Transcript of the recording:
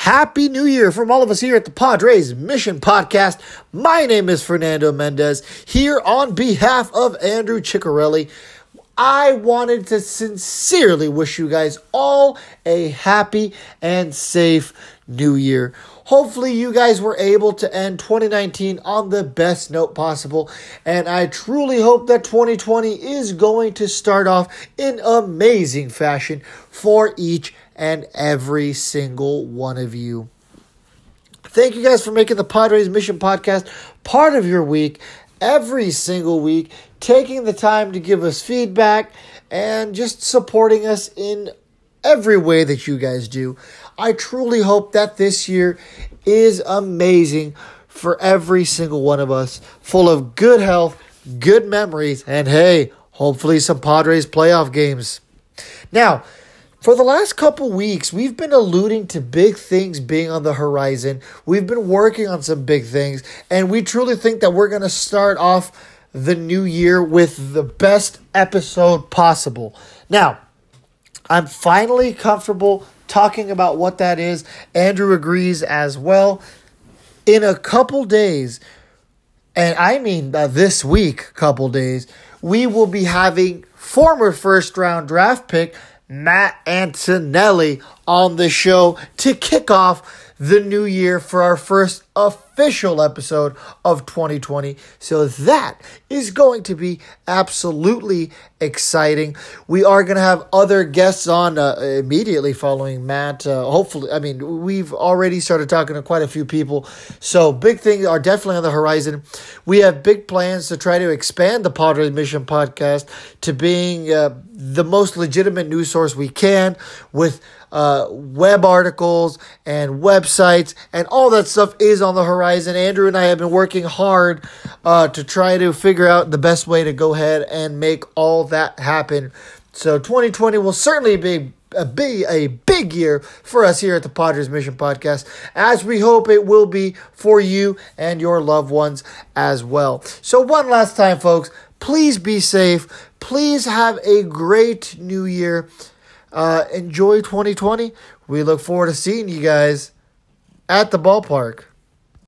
Happy New Year from all of us here at the Padres Mission Podcast. My name is Fernando Mendez here on behalf of Andrew Ciccarelli. I wanted to sincerely wish you guys all a happy and safe new year. Hopefully, you guys were able to end 2019 on the best note possible, and I truly hope that 2020 is going to start off in amazing fashion for each and every single one of you. Thank you guys for making the Padres Mission Podcast part of your week every single week, taking the time to give us feedback and just supporting us in every way that you guys do. I truly hope that this year is amazing for every single one of us, full of good health, good memories, and hey, hopefully some Padres playoff games. Now, for the last couple weeks, we've been alluding to big things being on the horizon. We've been working on some big things, and we truly think that we're going to start off the new year with the best episode possible. Now, I'm finally comfortable talking about what that is. Andrew agrees as well. In a couple days, and I mean uh, this week, couple days, we will be having former first round draft pick Matt Antonelli on the show to kick off the new year for our first official episode of 2020. So that is going to be absolutely exciting. We are going to have other guests on uh, immediately following Matt. Uh, hopefully, I mean, we've already started talking to quite a few people. So big things are definitely on the horizon. We have big plans to try to expand the Padres Mission podcast to being uh, the most legitimate news source we can with uh, web articles and websites and all that stuff is on the horizon. Andrew and I have been working hard uh, to try to figure out the best way to go ahead and make all that happen. So 2020 will certainly be a be a big year for us here at the Padres Mission Podcast, as we hope it will be for you and your loved ones as well. So one last time, folks, please be safe. Please have a great new year. Uh, enjoy 2020. We look forward to seeing you guys at the ballpark.